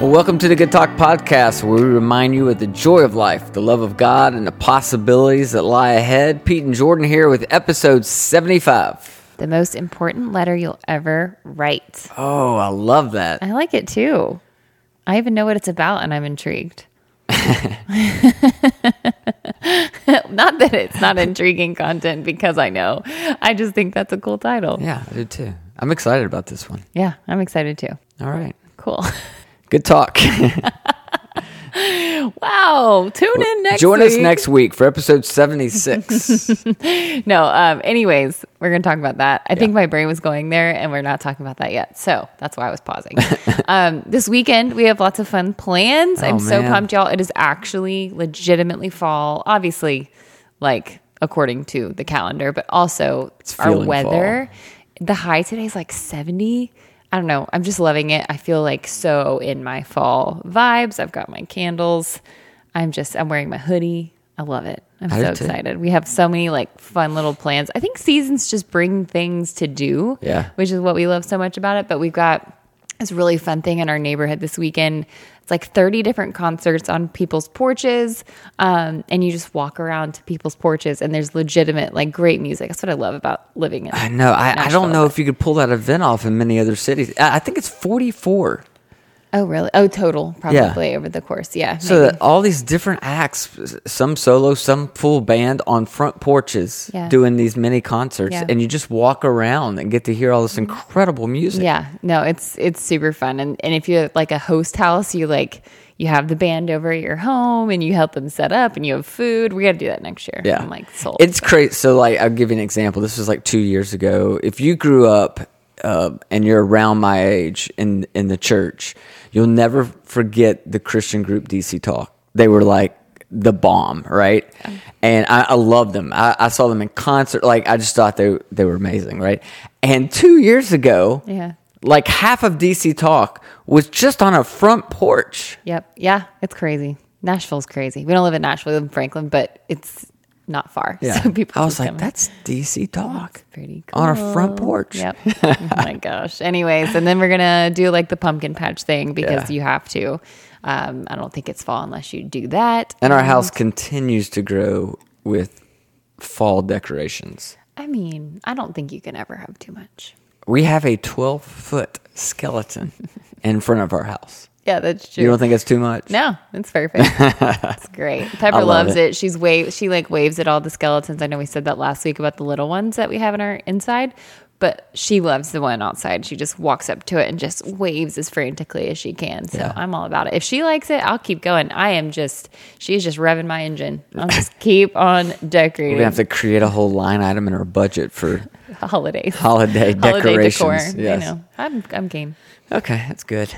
Well, welcome to the Good Talk Podcast, where we remind you of the joy of life, the love of God, and the possibilities that lie ahead. Pete and Jordan here with episode 75. The most important letter you'll ever write. Oh, I love that. I like it too. I even know what it's about and I'm intrigued. not that it's not intriguing content because I know. I just think that's a cool title. Yeah, I do too. I'm excited about this one. Yeah, I'm excited too. All right. Cool. Good talk. wow. Tune in next Join us next week for episode 76. No, um, anyways, we're going to talk about that. I think my brain was going there and we're not talking about that yet. So that's why I was pausing. um, this weekend, we have lots of fun plans. I'm so pumped, y'all. It is actually legitimately fall, obviously, like according to the calendar, but also our weather. The high today is like 70. I don't know. I'm just loving it. I feel like so in my fall vibes. I've got my candles. I'm just, I'm wearing my hoodie. I love it. I'm I so do too. excited. We have so many like fun little plans. I think seasons just bring things to do, Yeah. which is what we love so much about it. But we've got this really fun thing in our neighborhood this weekend. It's like 30 different concerts on people's porches. Um, and you just walk around to people's porches and there's legitimate, like great music. That's what I love about living in. I know. I, I don't know if you could pull that event off in many other cities. I, I think it's 44. Oh, really? Oh, total, probably over the course. Yeah. So all these different acts, some solo, some full band on front porches Yeah. doing these mini concerts, Yeah. and you just walk around and get to hear all this mm-hmm. incredible music. Yeah, no, it's it's super fun, and and if you're like a host house, you like you have the band over at your home, and you help them set up, and you have food. We got to do that next year. Yeah. I'm like sold. It's crazy. So, like, I'll give you an example. This was like two years ago. If you grew up uh, and you're around my age in in the church, you'll never forget the Christian group DC Talk. They were like the bomb, right? And I, I loved them. I, I saw them in concert. Like, I just thought they they were amazing, right? And two years ago, Yeah. like half of DC Talk was just on a front porch. Yep. Yeah, it's crazy. Nashville's crazy. We don't live in Nashville, we live in Franklin, but it's not far. So people I was like, come that's DC Talk pretty cool. on a front porch. Yep. oh my gosh. Anyways, and then we're gonna do like the pumpkin patch thing because Yeah. you have to. Um, I don't think it's fall unless you do that. And our house continues to grow with fall decorations. I mean, I don't think you can ever have too much. We have a 12 foot skeleton in front of our house. Yeah, that's true. You don't think it's too much? No, it's perfect. it's great. Pepper love loves it. it. She's wave. She like waves at all the skeletons. I know we said that last week about the little ones that we have in our inside, but she loves the one outside. She just walks up to it and just waves as frantically as she can. So Yeah. I'm all about it. If she likes it, I'll keep going. I am just. She's just revving my engine. I'll just keep on decorating. to have to create a whole line item in our budget for holidays, holiday decorations. Holiday decor. Yes. I know. I'm I'm game. Okay, that's good.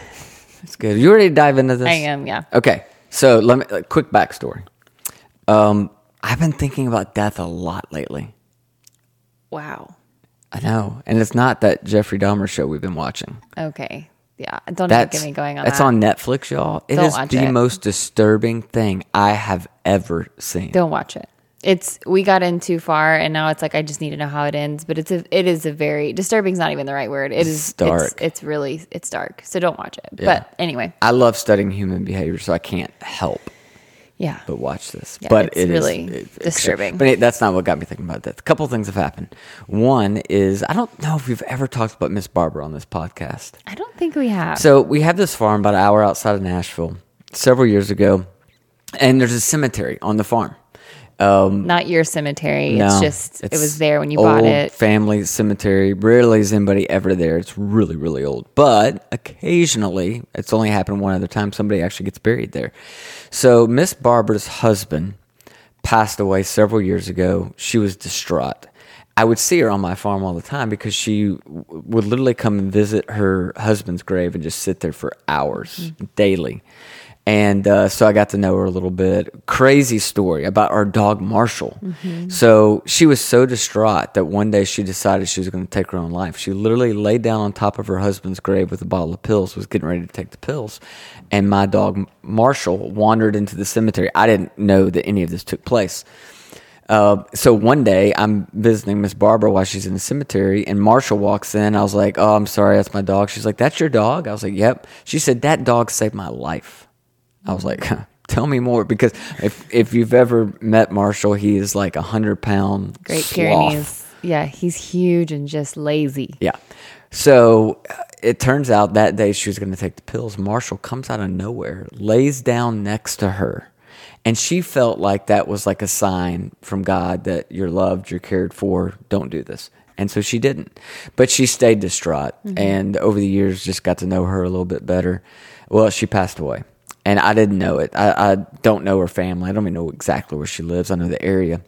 That's good. You ready to dive into this? I am. Yeah. Okay, so let me, a quick backstory. Um, I've been thinking about death a lot lately. Wow. I know. And it's not that Jeffrey Dahmer show we've been watching. Okay. Yeah. Don't even That's get me going on That's that. on Netflix, y'all. It Don't is the it. most disturbing thing I have ever seen. Don't watch it. It's we got in too far, and now it's like I just need to know how it ends. But it's a it is a very disturbing. Is not even the right word. It is It's dark. It's, it's really it's dark. So don't watch it. Yeah. But anyway, I love studying human behavior, so I can't help yeah. but watch this. Yeah, but it's it is really it- disturbing. But it, that's not what got me thinking about that. A couple things have happened. One is I don't know if we've ever talked about Miss Barbara on this podcast. I don't think we have. So we have this farm about an hour outside of Nashville several years ago, and there's a cemetery on the farm. Um, not your cemetery. no, it's just it was there when you bought it. Family cemetery. Rarely is anybody ever there. It's really, really old. But occasionally, it's only happened one other time. Somebody actually gets buried there. So Miss Barbara's husband passed away several years ago. She was distraught. I would see her on my farm all the time because she w- would literally come and visit her husband's grave and just sit there for hours daily. And uh, so I got to know her a little bit. Crazy story about our dog Marshall. So she was so distraught that one day she decided she was going to take her own life. She literally laid down on top of her husband's grave with a bottle of pills, was getting ready to take the pills. And my dog Marshall wandered into the cemetery. I didn't know that any of this took place. Uh, so one day I'm visiting Miss Barbara while she's in the cemetery, and Marshall walks in. I was like, "Oh, I'm sorry, that's my dog." She's like, "That's your dog?" I was like, "Yep." She said, "That dog saved my life." I was like, "Tell me more," because if if you've ever met Marshall, he is like a hundred pound Great sloth. Pyrenees. Yeah, he's huge and just lazy. Yeah. So uh, it turns out that day she was going to take the pills. Marshall comes out of nowhere, lays down next to her. And she felt like that was like a sign from God that you're loved, you're cared for, don't do this. And so she didn't. But she stayed distraught. And over the years, just got to know her a little bit better. Well, she passed away. And I didn't know it. I, I don't know her family. I don't even know exactly where she lives. I know the area.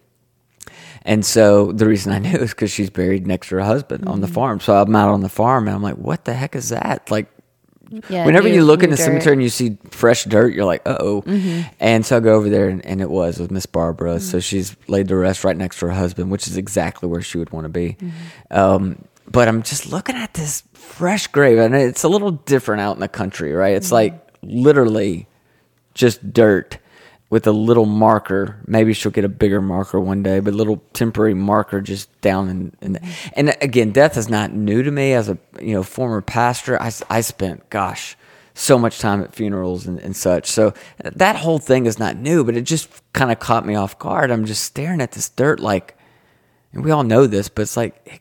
And so the reason I knew is because she's buried next to her husband on the farm. So I'm out on the farm and I'm like, what the heck is that? Like, Yeah, whenever new- you look in the dirt. cemetery and you see fresh dirt, you're like, uh oh. And so I go over there and, and it was with Miss Barbara. So she's laid to rest right next to her husband, which is exactly where she would want to be. Um, but I'm just looking at this fresh grave and it's a little different out in the country, right? It's like literally just dirt with a little marker. Maybe she'll get a bigger marker one day, but a little temporary marker just down in, in and again, death is not new to me as a you know former pastor. I, I spent gosh so much time at funerals and, and such. So that whole thing is not new, but it just kind of caught me off guard. I'm just staring at this dirt like, and we all know this, but it's like it,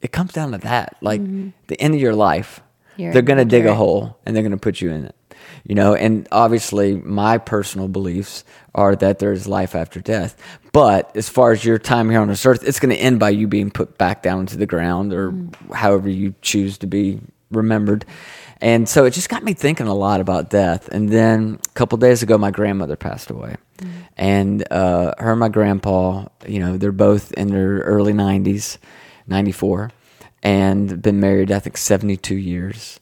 it comes down to that, like mm-hmm. the end of your life. You're they're going to the dig a hole and they're going to put you in it you know and obviously my personal beliefs are that there's life after death. But as far as your time here on this earth it's going to end by you being put back down into the ground or however you choose to be remembered. And so it just got me thinking a lot about death. And then a couple days ago my grandmother passed away. And uh, her and my grandpa you know they're both in their early 90s 94 and been married i think 72 years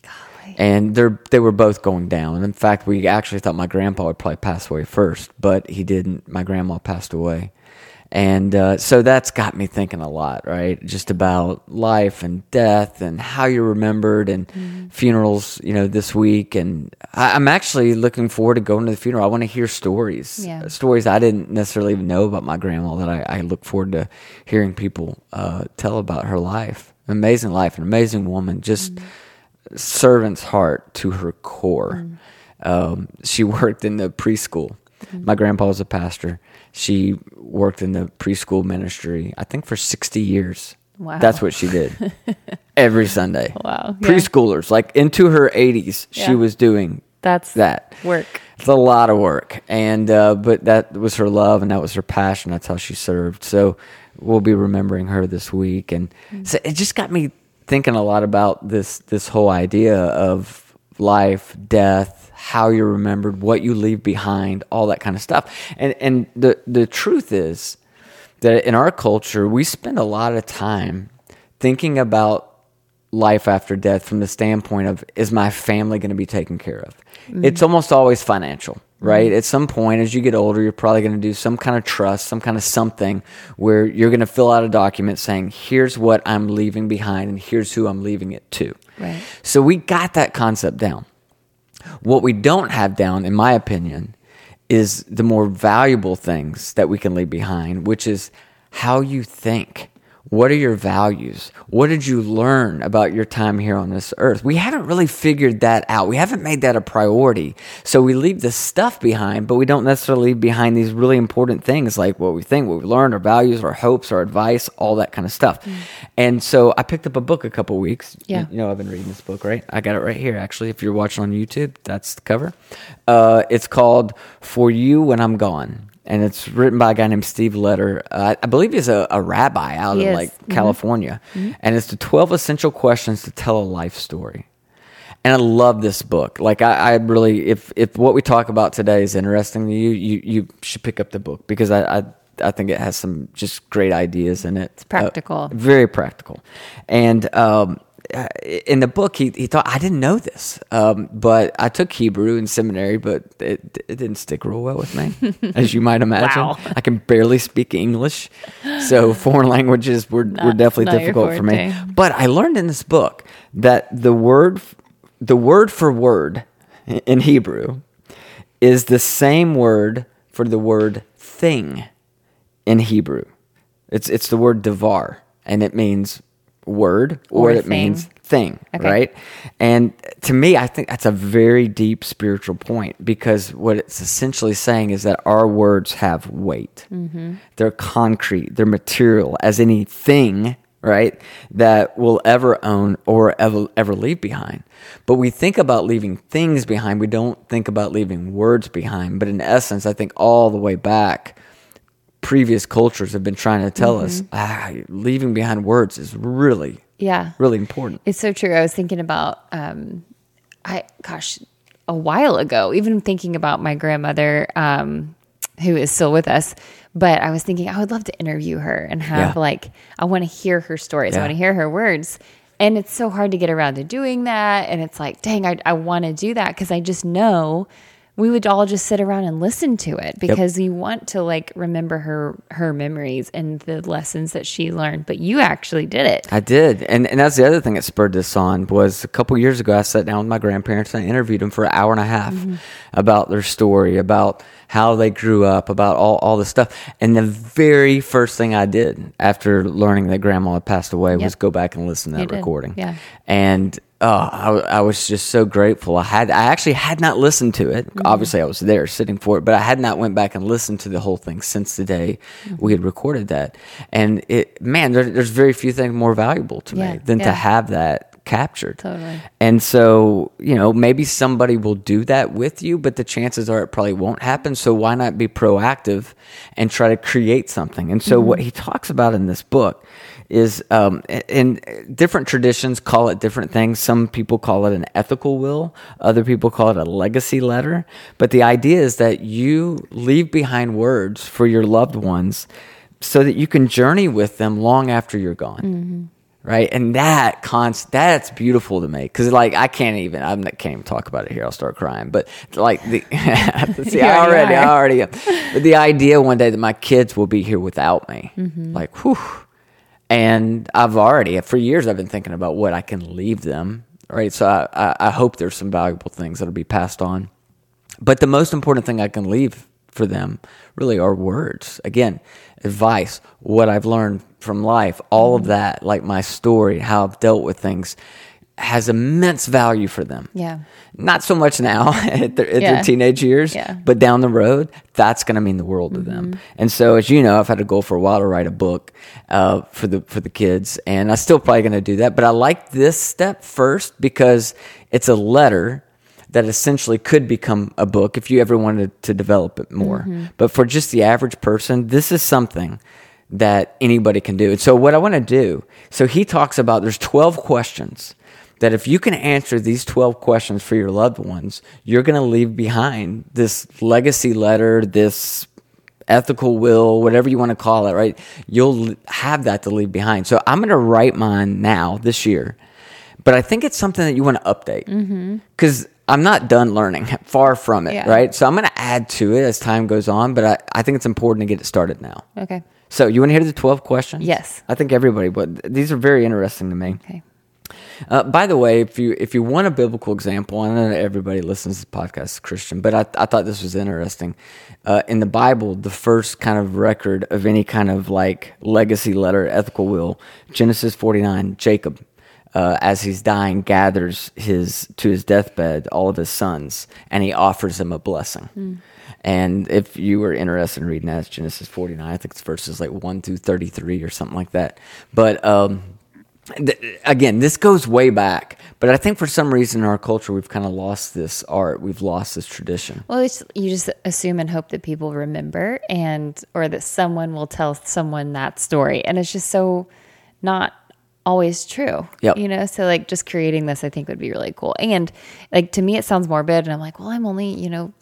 and they're they were both going down. And in fact, we actually thought my grandpa would probably pass away first, but he didn't. My grandma passed away, and uh, so that's got me thinking a lot, right? Just about life and death and how you're remembered and funerals. You know, this week, and I, I'm actually looking forward to going to the funeral. I want to hear stories, Yeah. stories I didn't necessarily even know about my grandma that I, I look forward to hearing people uh, tell about her life. Amazing life, an amazing woman, just servant's heart to her core. Um, she worked in the preschool. My grandpa was a pastor. She worked in the preschool ministry, I think, for 60 years. Wow. That's what she did every Sunday. Wow, yeah. Preschoolers, like into her 80s, Yeah. she was doing That's that. work. It's a lot of work, and uh, but that was her love, and that was her passion. That's how she served. So we'll be remembering her this week, and so it just got me thinking a lot about this this whole idea of life, death, how you're remembered, what you leave behind, all that kind of stuff. And and the the truth is that in our culture, we spend a lot of time thinking about life after death from the standpoint of is my family going to be taken care of? Mm-hmm. It's almost always financial, right? Mm-hmm. At some point, as you get older, you're probably going to do some kind of trust, some kind of something where you're going to fill out a document saying, here's what I'm leaving behind and here's who I'm leaving it to. Right. So we got that concept down. What we don't have down, in my opinion, is the more valuable things that we can leave behind, which is how you think. What are your values? What did you learn about your time here on this earth? We haven't really figured that out. We haven't made that a priority. So we leave the stuff behind, but we don't necessarily leave behind these really important things like what we think, what we learned, our values, our hopes, our advice, all that kind of stuff. And so I picked up a book a couple weeks. Yeah. You know, I've been reading this book, right? I got it right here, actually. If you're watching on YouTube, that's the cover. Uh, it's called For You When I'm Gone. And it's written by a guy named Steve Leder. Uh, I believe he's a, a rabbi out He in is. like California. And it's the 12 essential questions to tell a life story. And I love this book. Like I, I really, if if what we talk about today is interesting to you, you you should pick up the book because I I, I think it has some just great ideas in it. It's practical. very practical. And um, uh, in the book, he he thought I didn't know this, um, but I took Hebrew in seminary, but it it didn't stick real well with me, as you might imagine. Wow. I can barely speak English, so foreign languages were were definitely difficult for me. But I learned in this book that the word, the word for word in Hebrew is the same word for the word thing in Hebrew. It's it's the word devar, and it means word or, Or it thing. means thing, Okay. right? And to me, I think that's a very deep spiritual point because what it's essentially saying is that our words have weight. Mm-hmm. They're concrete, they're material, as anything, right, that we'll ever own or ever, ever leave behind. But we think about leaving things behind, we don't think about leaving words behind. But in essence, I think all the way back, previous cultures have been trying to tell us ah, leaving behind words is really, Yeah. really important. It's so true. I was thinking about, um, I gosh, a while ago, even thinking about my grandmother, um, who is still with us. But I was thinking I would love to interview her and have Yeah. like I want to hear her stories. I want to hear her words. And it's so hard to get around to doing that. And it's like, dang, I, I want to do that because I just know we would all just sit around and listen to it because you want to like remember her her memories and the lessons that she learned. But you actually did it. I did, and and that's the other thing that spurred this on was a couple years ago. I sat down with my grandparents and I interviewed them for an hour and a half mm-hmm. about their story, about how they grew up, about all all this stuff. And the very first thing I did after learning that grandma had passed away was go back and listen to that recording. yeah. and oh, I, I was just so grateful. I had I actually had not listened to it. Obviously, I was there sitting for it, but I had not went back and listened to the whole thing since the day we had recorded that. And it, man, there, there's very few things more valuable to Yeah, me than yeah. to have that captured. Totally. And so, you know, maybe somebody will do that with you, but the chances are it probably won't happen. So why not be proactive and try to create something? And so what Mm-hmm. he talks about in this book is, um, and different traditions call it different things. Some people call it an ethical will. Other people call it a legacy letter. But the idea is that you leave behind words for your loved ones so that you can journey with them long after you're gone right? And that const that's beautiful to me because like I can't even I can't even talk about it here. I'll start crying. But like the see, I already already, I already. But the idea one day that my kids will be here without me, Mm-hmm. like whew. And I've already for years I've been thinking about what I can leave them, right? So I, I, hope there's some valuable things that'll be passed on. But the most important thing I can leave for them really are words. Again, advice, what I've learned from life, all Mm-hmm. of that, like my story, how I've dealt with things, has immense value for them. Yeah. Not so much now at, their, at Yeah. their teenage years, Yeah. Mm-hmm. but down the road, that's going to mean the world to them. And so, as you know, I've had a goal for a while to write a book uh, for the for the kids, and I'm still probably going to do that. But I like this step first because it's a letter that essentially could become a book if you ever wanted to develop it more. Mm-hmm. But for just the average person, this is something that anybody can do. And so what I want to do, so he talks about there's 12 questions that if you can answer these 12 questions for your loved ones, you're going to leave behind this legacy letter, this ethical will, whatever you want to call it, right? You'll have that to leave behind. So I'm going to write mine now this year. But I think it's something that you want to update mm-hmm. because I'm not done learning, far from it, Yeah. right? So I'm going to add to it as time goes on, but I, I think it's important to get it started now. Okay. So you want to hear the 12 questions? Yes. I think everybody would. These are very interesting to me. Okay. Uh, by the way, if you if you want a biblical example, I know everybody listens to this podcast Christian, but I, I thought this was interesting. Uh, in the Bible, the first kind of record of any kind of like legacy letter, ethical will, Genesis forty nine, Jacob, uh, as he's dying, gathers his to his deathbed all of his sons, and he offers them a blessing. And if you were interested in reading that, it's Genesis forty nine. I think it's verses like one through thirty three or something like that. But um, th- again, this goes way back, but I think for some reason in our culture we've kind of lost this art. We've lost this tradition. Well, it's, you just assume and hope that people remember and or that someone will tell someone that story. And it's just so not always true. Yep. You know, so like just creating this I think would be really cool. And like to me it sounds morbid and I'm like, well, I'm only, you know,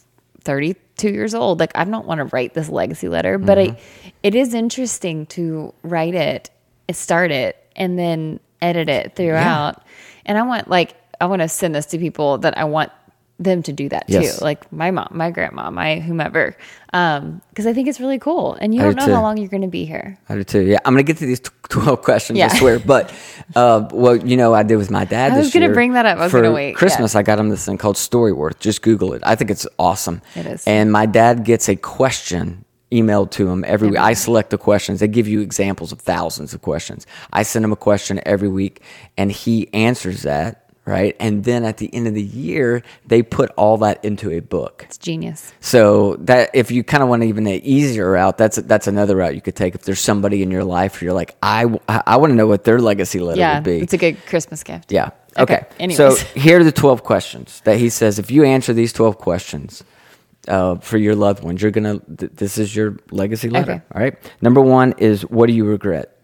32 years old. Like I don't want to write this legacy letter, but mm-hmm. I it is interesting to write it, start it and then edit it throughout. And I want like I want to send this to people that I want them to do that Yes. too. Like my mom, my grandma, my whomever. Um, because I think it's really cool. And you I don't do know too. how long you're going to be here. I do too. Yeah, I'm gonna get to these t- twelve questions. Yeah. I swear. But uh, well, you know, I did with my dad. I was gonna bring that up. I was gonna wait. Christmas, I got him this thing called Storyworth. Just Google it. I think it's awesome. It is. And my dad gets a question emailed to them every week. I select the questions. They give you examples of thousands of questions. I send him a question every week, and he answers that right? And then at the end of the year, they put all that into a book. It's genius. So that if you kind of want even an easier route, that's that's another route you could take. If there's somebody in your life, you're like, I I want to know what their legacy letter Yeah, would be. it's a good Christmas gift. yeah. Okay, Okay. anyways. So here are the 12 questions that he says. If you answer these 12 questions uh, for your loved ones, you're gonna. Th- this is your legacy letter. Okay. All right. Number one is what do you regret?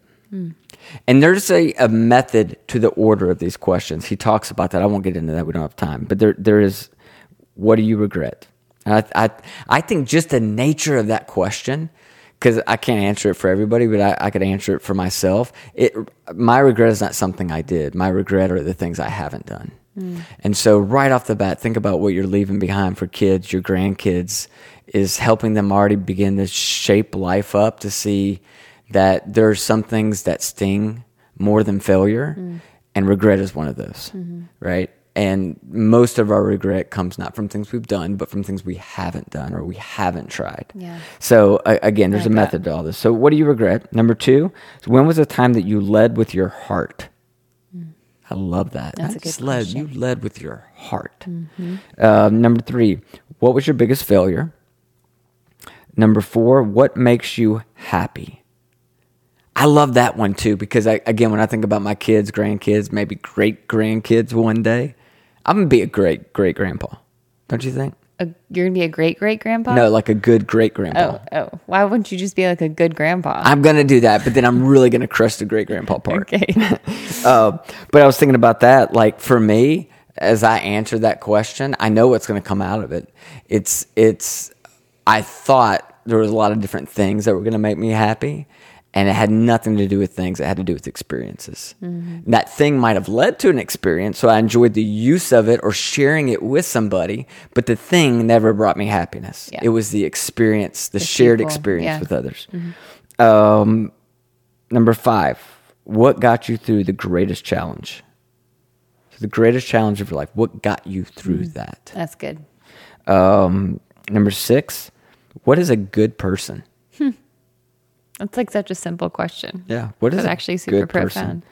And there's a, a method to the order of these questions. He talks about that. I won't get into that. We don't have time. But there, there is, what do you regret? I, I, I think just the nature of that question, because I can't answer it for everybody, but I, I could answer it for myself. It, my regret is not something I did. My regret are the things I haven't done. Mm. And so, right off the bat, think about what you're leaving behind for kids, your grandkids, is helping them already begin to shape life up to see that there's some things that sting more than failure, mm. and regret is one of those, mm-hmm. right? And most of our regret comes not from things we've done, but from things we haven't done or we haven't tried. Yeah. So a- again, there's a Like that. method to all this. So what do you regret? Number two, when was the time that you led with your heart? I love that. That's Not a good just led, you led with your heart. Um, number three, what was your biggest failure? Number four, what makes you happy? I love that one too because I, again, when I think about my kids, grandkids, maybe great grandkids one day, I'm gonna be a great great grandpa. Don't you think? A, you're gonna be a great great grandpa. No, like a good great grandpa. Oh, oh. Why wouldn't you just be like a good grandpa? I'm gonna do that, but then I'm really gonna crush the great grandpa part. okay. Uh, but I was thinking about that. Like for me, as I answer that question, I know what's to come out of it. It's it's. I thought there was a lot of different things that were to make me happy, and it had nothing to do with things. It had to do with experiences. That thing might have led to an experience, so I enjoyed the use of it or sharing it with somebody. But the thing never brought me happiness. Yeah. It was the experience, the, shared people, experience yeah. with others. Um, number five, what got you through the greatest challenge? So the greatest challenge of your life. What got you through Mm. that? That's good. Um, number six, what is a good person? That's like such a simple question. Yeah, what is actually super good person? profound.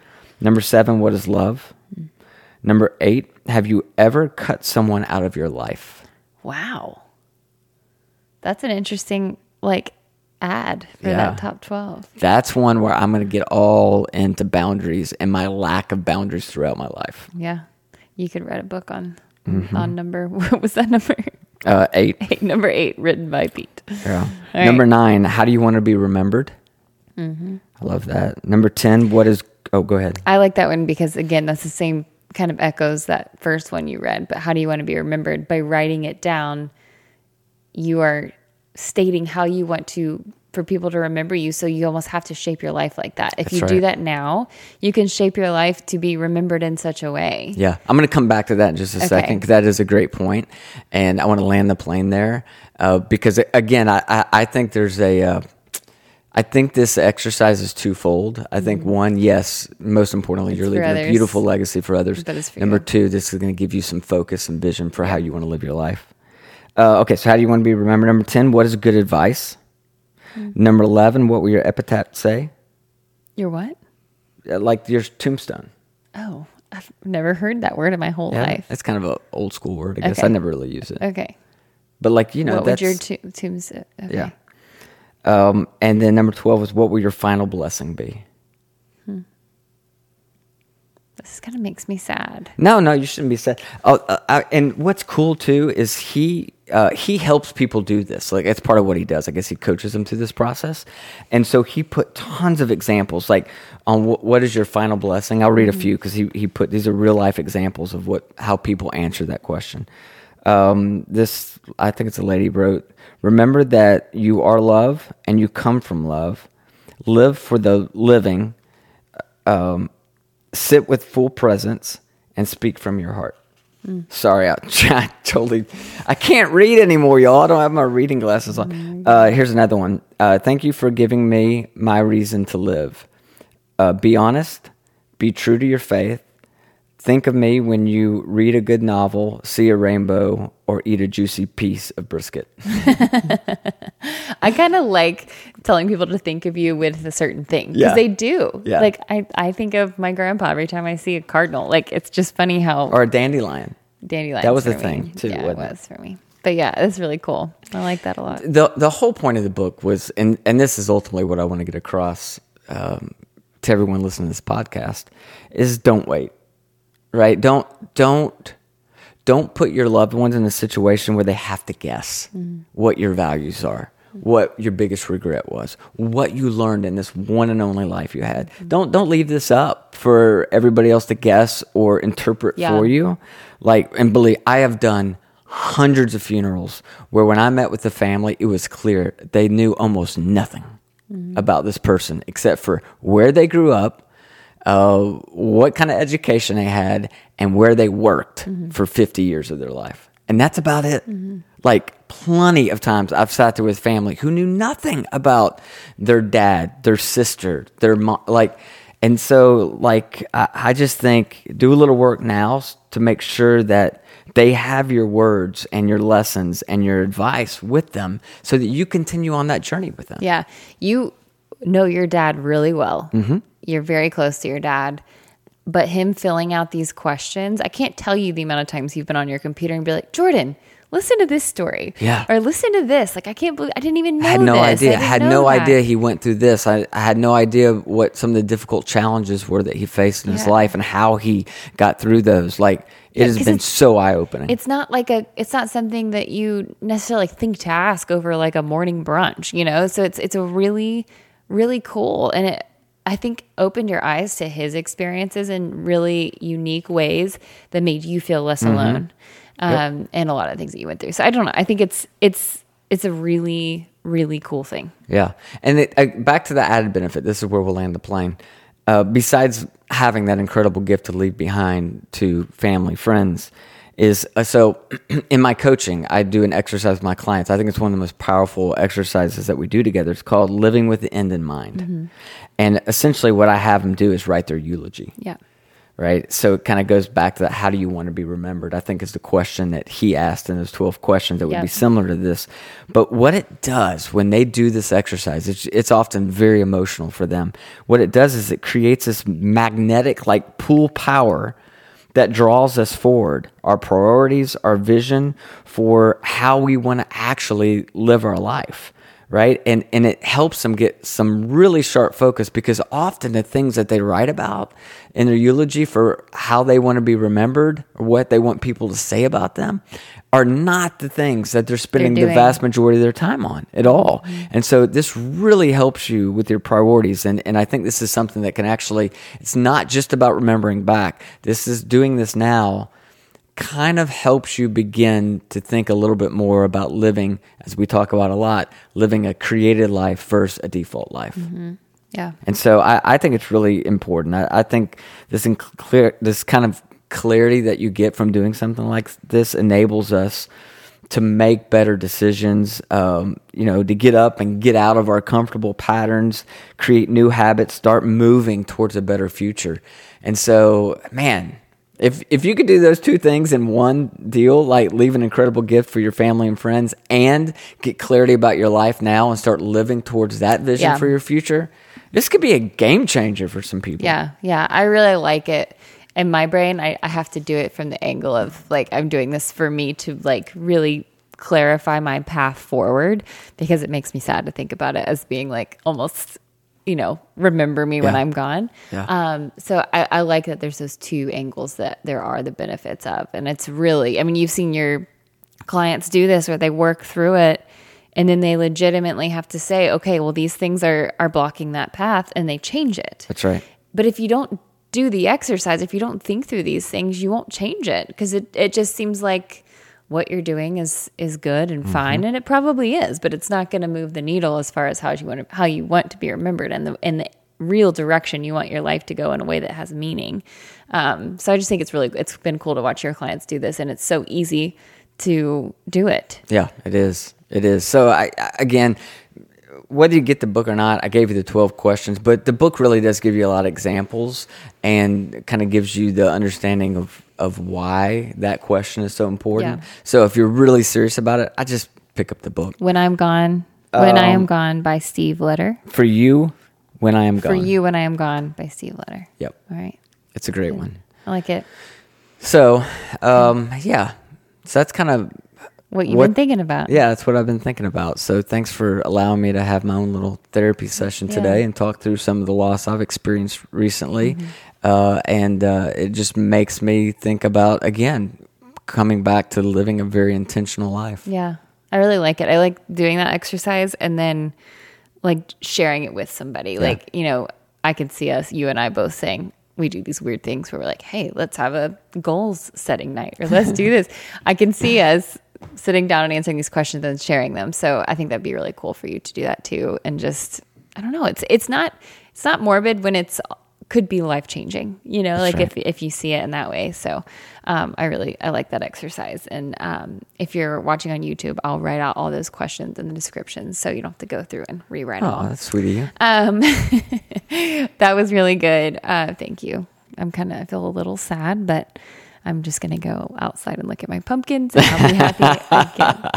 Number seven, what is love? Number eight, have you ever cut someone out of your life? Wow. That's an interesting like ad for Yeah. that top 12. That's one where I'm going to get all into boundaries and my lack of boundaries throughout my life. Yeah. You could write a book on Mm-hmm. on number what was that number? Uh, eight. Eight, number 8 written by Pete. Yeah. right. Number nine, how do you want to be remembered? I love that. Number 10, what is, oh, go ahead. I like that one because again, that's the same kind of echoes that first one you read. But how do you want to be remembered? By writing it down, you are stating how you want to for people to remember you. So you almost have to shape your life like that. If That's you right. do that now, you can shape your life to be remembered in such a way. Yeah, I'm going to come back to that in just a Okay. second because that is a great point, and I want to land the plane there uh, because again, I, I, I think there's a, uh, I think this exercise is twofold. I think one, yes, most importantly, you're Mm-hmm. for leaving a beautiful legacy for others. It's for Number you. two, this is going to give you some focus and vision for how you want to live your life. Uh, okay, so how do you want to be remembered? Number ten, what is good advice? Hmm. Number eleven, what will your epitaph say? You're what? Uh, Like your tombstone. Oh, I've never heard that word in my whole Yeah, life. that's kind of an old school word. I guess Okay. I never really use it. Okay. But like you know, what would that's your to- tombstone? Okay. yeah. Um, and then number twelve is what will your final blessing be? This kind of makes me sad. No, no, you shouldn't be sad. Oh, uh, uh, and what's cool too is he uh, he helps people do this. Like it's part of what he does. I guess he coaches them through this process, and so he put tons of examples like on wh- what is your final blessing. I'll read a few because he he put these are real life examples of what how people answer that question. Um, this I think it's a lady wrote. Remember that you are love and you come from love. Live for the living sit with full presence and speak from your heart. Sorry, I, I totally, I can't read anymore, y'all. I don't have my reading glasses on. Uh, here's another one. Uh, thank you for giving me my reason to live. Uh, be honest, be true to your faith, think of me when you read a good novel, see a rainbow, or eat a juicy piece of brisket. I kind of like telling people to think of you with a certain thing because Yeah. they do. Yeah. Like I, I think of my grandpa every time I see a cardinal. Like it's just funny how or a dandelion. Dandelion. that was the a me. thing, too, Yeah, it wasn't it? for me. But yeah, it's really cool. I like that a lot. the the whole point of the book was, and and this is ultimately what I want to get across um, to everyone listening to this podcast, is don't wait, right? Don't don't don't put your loved ones in a situation where they have to guess mm. what your values are, what your biggest regret was, what you learned in this one and only life you had. Mm-hmm. Don't don't leave this up for everybody else to guess or interpret Yeah. for you. Like and believe I have done hundreds of funerals where when I met with the family, it was clear they knew almost nothing mm-hmm. about this person except for where they grew up, uh, what kind of education they had, and where they worked for 50 years of their life. And that's about it. Like plenty of times I've sat there with family who knew nothing about their dad, their sister, their mom. Like, and so, like, I, I just think do a little work now to make sure that they have your words and your lessons and your advice with them so that you continue on that journey with them. Yeah. You know your dad really well. Mm-hmm. You're very close to your dad. But him filling out these questions, I can't tell you the amount of times you've been on your computer and be like, Jordan, listen to this story. Yeah. Or listen to this. Like, I can't believe I didn't even know I had no this. idea. I had no that." idea he went through this. I, I had no idea what some of the difficult challenges were that he faced in his life and how he got through those. Like it has been so eye opening. It's not like a it's not something that you necessarily think to ask over like a morning brunch, you know? So it's it's a really really cool and it I think opened your eyes to his experiences in really unique ways that made you feel less alone. Um and a lot of things that you went through. So I don't know. I think it's it's it's a really really cool thing. Yeah, and it, uh, back to the added benefit. This is where we'll land the plane. Uh, besides having that incredible gift to leave behind to family, friends, is uh, so. in my coaching, I do an exercise with my clients. I think it's one of the most powerful exercises that we do together. It's called living with the end in mind, and essentially, what I have them do is write their eulogy Yeah. right? So it kind of goes back to that. How do you want to be remembered? I think is the question that he asked in those 12 questions that would Yeah. be similar to this. But what it does when they do this exercise, it's, it's often very emotional for them. What it does is it creates this magnetic, like pull power that draws us forward, our priorities, our vision for how we want to actually live our life right? And and it helps them get some really sharp focus because often the things that they write about in their eulogy for how they want to be remembered or what they want people to say about them are not the things that they're spending the vast majority of their time on at all. Mm-hmm. And so this really helps you with your priorities and and I think this is something that can actually it's not just about remembering back. This is doing this now kind of helps you begin to think a little bit more about living, as we talk about a lot, living a created life versus a default life. Yeah. And so I, I think it's really important. I, I think this clear, this kind of clarity that you get from doing something like this enables us to make better decisions. Um, you know, to get up and get out of our comfortable patterns, create new habits, start moving towards a better future. And so, man, if if you could do those two things in one deal, like leave an incredible gift for your family and friends, and get clarity about your life now, and start living towards that vision Yeah. for your future, this could be a game changer for some people. Yeah, yeah. I really like it. In my brain, I, I have to do it from the angle of like I'm doing this for me to like really clarify my path forward because it makes me sad to think about it as being like almost, you know, remember me when I'm gone. Yeah. Um, so I, I like that there's those two angles that there are the benefits of. And it's really, I mean, you've seen your clients do this where they work through it and then they legitimately have to say, okay, well, these things are, are blocking that path and they change it. That's right. But if you don't do the exercise, if you don't think through these things, you won't change it because it, it just seems like what you're doing is is good and fine, and it probably is, but it's not going to move the needle as far as how you want to, how you want to be remembered and the in the real direction you want your life to go in a way that has meaning. Um, so I just think it's really it's been cool to watch your clients do this, and it's so easy to do it. Yeah, it is. It is. So I I- again, whether you get the book or not, I gave you the 12 questions, but the book really does give you a lot of examples and kind of gives you the understanding of, of why that question is so important. Yeah. So if you're really serious about it, I just pick up the book. When I'm gone, when I Um, am gone by Steve Leder. For you, when I am For gone. you, when I am gone by Steve Leder. Yep. All right. It's a great one. I like it. So, um, yeah. So that's kind of What you've What- been thinking about. Yeah, that's what I've been thinking about. So thanks for allowing me to have my own little therapy session Yeah. today and talk through some of the loss I've experienced recently. Mm-hmm. Uh, and uh, it just makes me think about, again, coming back to living a very intentional life. Yeah. I really like it. I like doing that exercise and then like sharing it with somebody. Like, you know, I can see us, you and I both saying, we do these weird things where we're like, hey, let's have a goals setting night or let's do this. I can see us sitting down and answering these questions and sharing them. So I think that'd be really cool for you to do that too. And just, I don't know, it's, it's not, it's not morbid when it's, could be life changing, you know, like right. if, if you see it in that way. So, um, I really, I like that exercise. And, um, if you're watching on YouTube, I'll write out all those questions in the description. So you don't have to go through and rewrite them Oh, all. that's sweet of you. Um, that was really good. Uh, thank you. I'm kind of, I feel a little sad, but I'm just going to go outside and look at my pumpkins and I'll be happy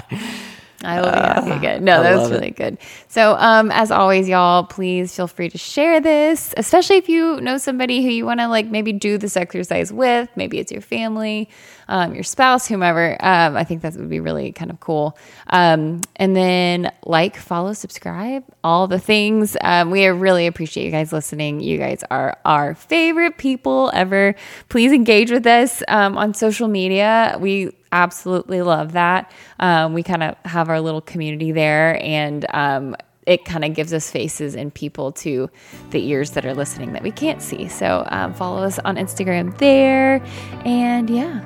again. I will be happy again. No, I that was love it. really good. So, um, as always, y'all, please feel free to share this, especially if you know somebody who you want to like maybe do this exercise with. Maybe it's your family, um, your spouse, whomever. Um, I think that would be really kind of cool. Um, and then like, follow, subscribe, all the things. Um, we really appreciate you guys listening. You guys are our favorite people ever. Please engage with us um, on social media. We absolutely love that. Um, we kind of have our little community there, and um, it kind of gives us faces and people to the ears that are listening that we can't see. So um, follow us on Instagram there, and yeah,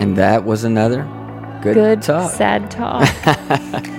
And that was another good, good talk. sad talk.